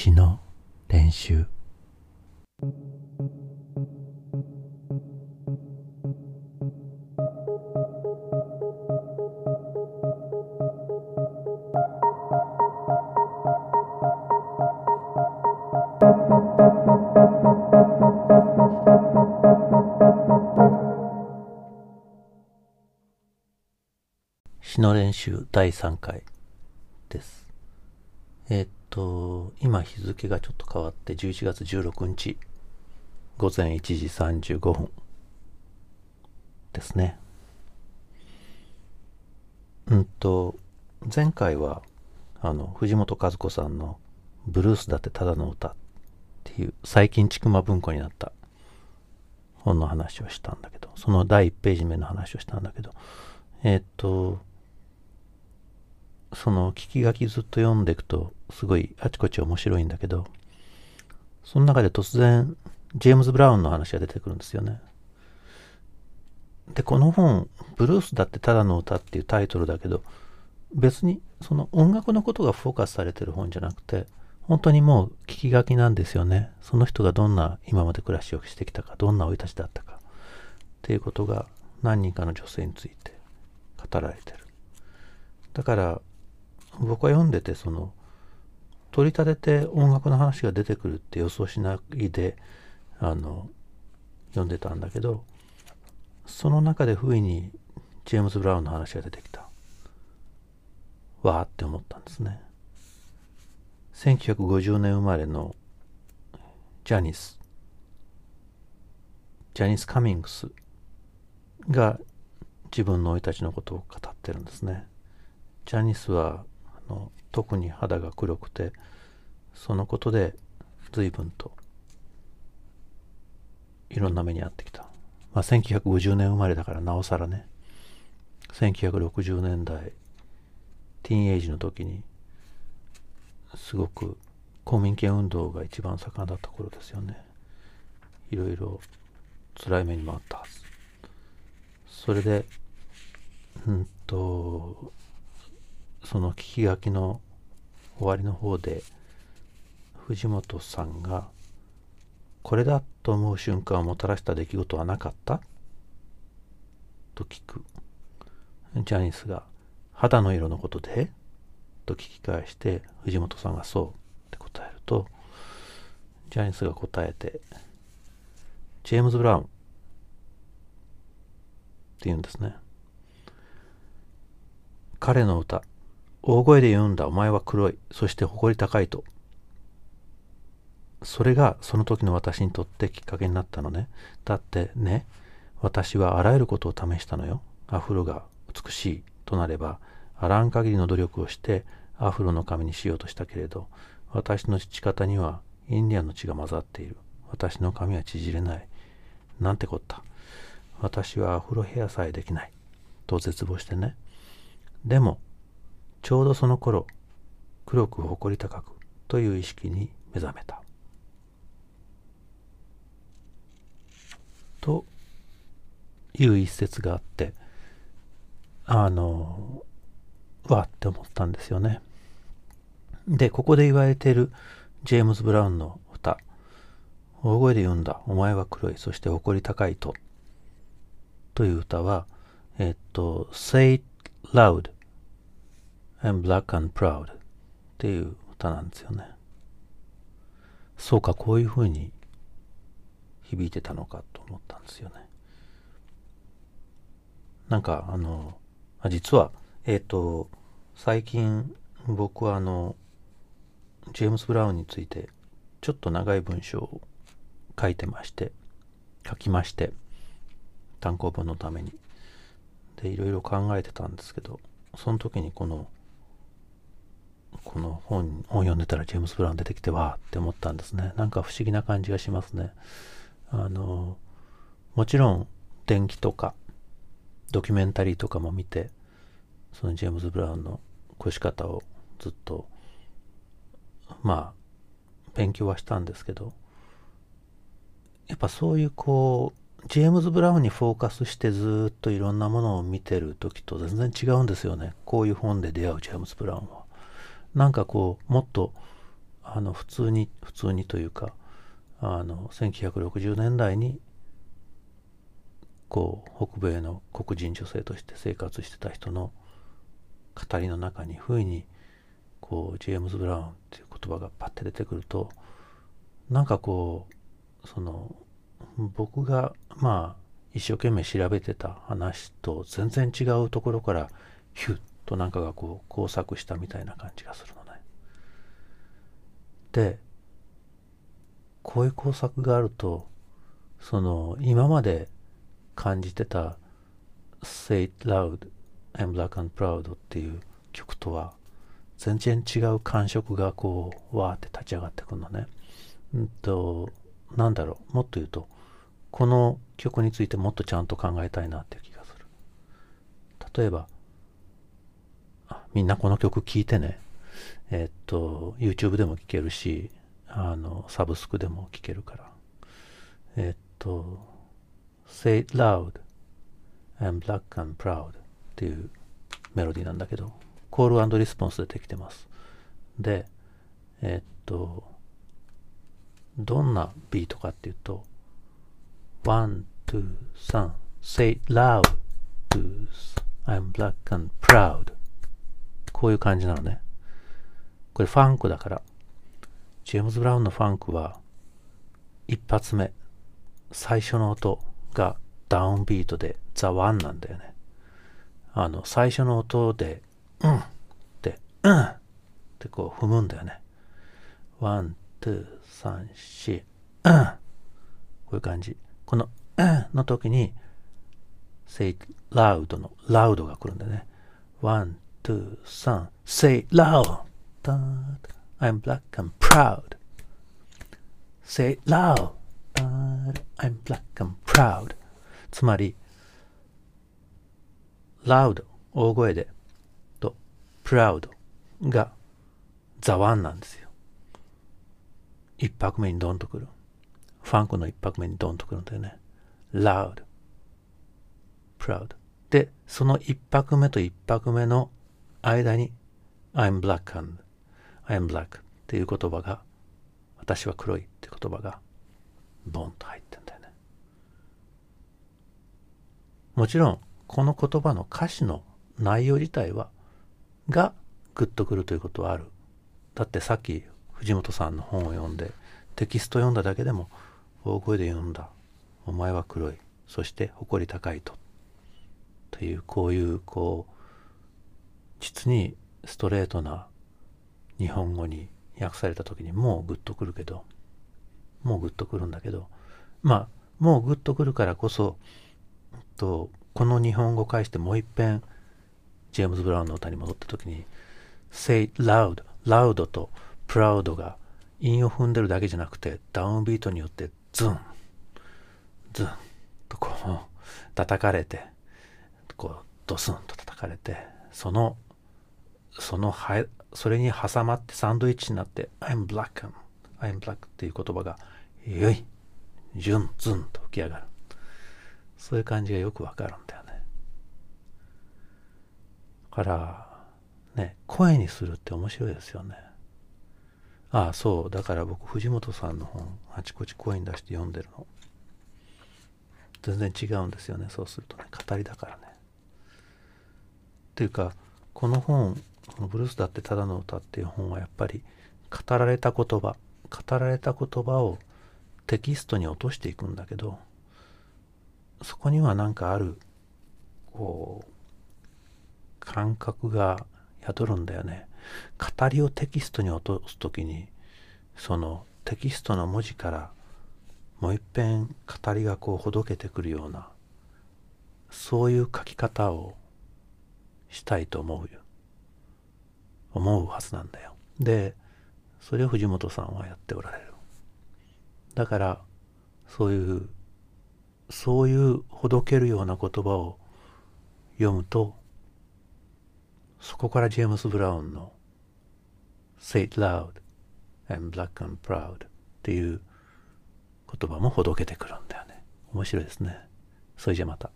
詩の練習詩の練習第3回です。えーっと、今日付がちょっと変わって11月16日午前1時35分ですね。うんと、前回はあの藤本和子さんの「ブルースだってただの歌」っていう最近ちくま文庫になった本の話をしたんだけどその第1ページ目の話をしたんだけどえっとその聞き書きずっと読んでいくとすごいあちこち面白いんだけどその中で突然ジェームズ・ブラウンの話が出てくるんですよね。でこの本「ブルースだってただの歌」っていうタイトルだけど別にその音楽のことがフォーカスされてる本じゃなくて本当にもう聞き書きなんですよね。その人がどんな今まで暮らしをしてきたかどんな生い立ちだったかっていうことが何人かの女性について語られてる。だから僕は読んでてその取り立てて音楽の話が出てくるって予想しないであの読んでたんだけどその中で不意にジェームズ・ブラウンの話が出てきた。わーって思ったんですね。1950年生まれのジャニス。ジャニス・カミングスが自分の生い立ちのことを語ってるんですね。ジャニスはの特に肌が黒くてそのことで随分といろんな目に遭ってきた、まあ、1950年生まれだからなおさらね。1960年代ティーンエイジの時にすごく公民権運動が一番盛んだった頃ですよね。いろいろ辛い目にもあったはず。それでうんとその聞き書きの終わりの方で藤本さんがこれだと思う瞬間をもたらした出来事はなかった？と聞く。ジャニスが肌の色のことで？と聞き返して藤本さんがそうって答えるとジャニスが答えてジェームズ・ブラウンって言うんですね。彼の歌。大声で言うんだ。お前は黒い。そして誇り高いと。それがその時の私にとってきっかけになったのね。だってね私はあらゆることを試したのよ。アフロが美しいとなればあらん限りの努力をしてアフロの髪にしようとしたけれど私の父方にはインディアンの血が混ざっている。私の髪は縮れない。なんてこった。私はアフロヘアさえできない。と絶望してね。でもちょうどその頃黒く誇り高くという意識に目覚めた。という一節があってあのわって思ったんですよね。でここで言われているジェームズ・ブラウンの歌大声で言うんだ。お前は黒い。そして誇り高いと。という歌はえっと Say it loud I'm black and proud っていう歌なんですよね。そうか、こういうふうに響いてたのかと思ったんですよね。なんか、あの、実は、えっ、ー、と、最近僕はあの、ジェームズ・ブラウンについてちょっと長い文章を書いてまして、書きまして、単行本のために。で、いろいろ考えてたんですけど、その時にこのこの本を読んでたらジェームズ・ブラウン出てきてわーって思ったんですね。なんか不思議な感じがしますね。あの、もちろん電気とかドキュメンタリーとかも見て、そのジェームズ・ブラウンの越し方をずっと、まあ、勉強はしたんですけど、やっぱそういうこう、ジェームズ・ブラウンにフォーカスしてずっといろんなものを見てる時と全然違うんですよね。こういう本で出会うジェームズ・ブラウンは。なんかこうもっとあの普通に普通にというかあの1960年代にこう北米の黒人女性として生活してた人の語りの中に不意にこうジェームズ・ブラウンっていう言葉がパッて出てくるとなんかこうその僕がまあ一生懸命調べてた話と全然違うところからヒュッとなんかがこう工作したみたいな感じがするのね。でこういう工作があるとその今まで感じてた「Say It Loud I'm Black and Proud」っていう曲とは全然違う感触がこうわーって立ち上がってくるのね。うんとなんだろうもっと言うとこの曲についてもっとちゃんと考えたいなっていう気がする。例えばみんなこの曲聴いてね。えっと YouTube でも聴けるしあのサブスクでも聴けるから。えっと Say it loud I'm black and proud っていうメロディーなんだけどコールリスポンスでできてます。で、えっと、どんなビートかっていうと、one, two, 3 say it loud, I'm black and proud こういう感じなのね。これファンクだから、ジェームズ・ブラウンのファンクは、一発目、最初の音がダウンビートでザ・ワンなんだよね。あの、最初の音で、うんって、うんってこう踏むんだよね。ワン、ツー、サン、シー、うんこういう感じ。この、うんの時に、say loud の loud が来るんだよね。one, two, 3 say loud I'm black and proud say loud I'm black and proud つまり loud 大声でと proud がザワンなんですよ一拍目にドンとくるファンクの一拍目にドンとくるんだよね loud proud でその一拍目と一拍目の間に I'm black and I'm black っていう言葉が私は黒いって言葉がボンと入ってんだよね。もちろんこの言葉の歌詞の内容自体はがグッとくるということはある。だってさっき藤本さんの本を読んでテキスト読んだだけでも大声で読んだ。お前は黒い。そして誇り高いと。というこういうこう実にストレートな日本語に訳された時にもうグッとくるけどもうグッとくるんだけどまあもうグッとくるからこそとこの日本語を返してもう一遍ジェームズ・ブラウンの歌に戻った時に Say loud loud と proud が韻を踏んでるだけじゃなくてダウンビートによってズンズンとこう叩かれてこうドスンと叩かれてそのそのはそれに挟まってサンドイッチになって「I'm black I'm black」っていう言葉が「よい」「ジュン」「ズン」と吹き上がる。そういう感じがよくわかるんだよね。だからね声にするって面白いですよね。ああそうだから僕藤本さんの本あちこち声に出して読んでるの。全然違うんですよねそうするとね。語りだからね。っていうかこの本このブルースだってただの歌っていう本はやっぱり語られた言葉語られた言葉をテキストに落としていくんだけどそこには何かあるこう感覚が宿るんだよね。語りをテキストに落とす時にそのテキストの文字からもう一遍語りがこうほどけてくるようなそういう書き方をしたいと思うよ。思うはずなんだよ。でそれを藤本さんはやっておられる。だからそういうそういうほどけるような言葉を読むとそこからジェームス・ブラウンの Say it loud I'm black and proud っていう言葉もほどけてくるんだよね。面白いですね。それじゃまた。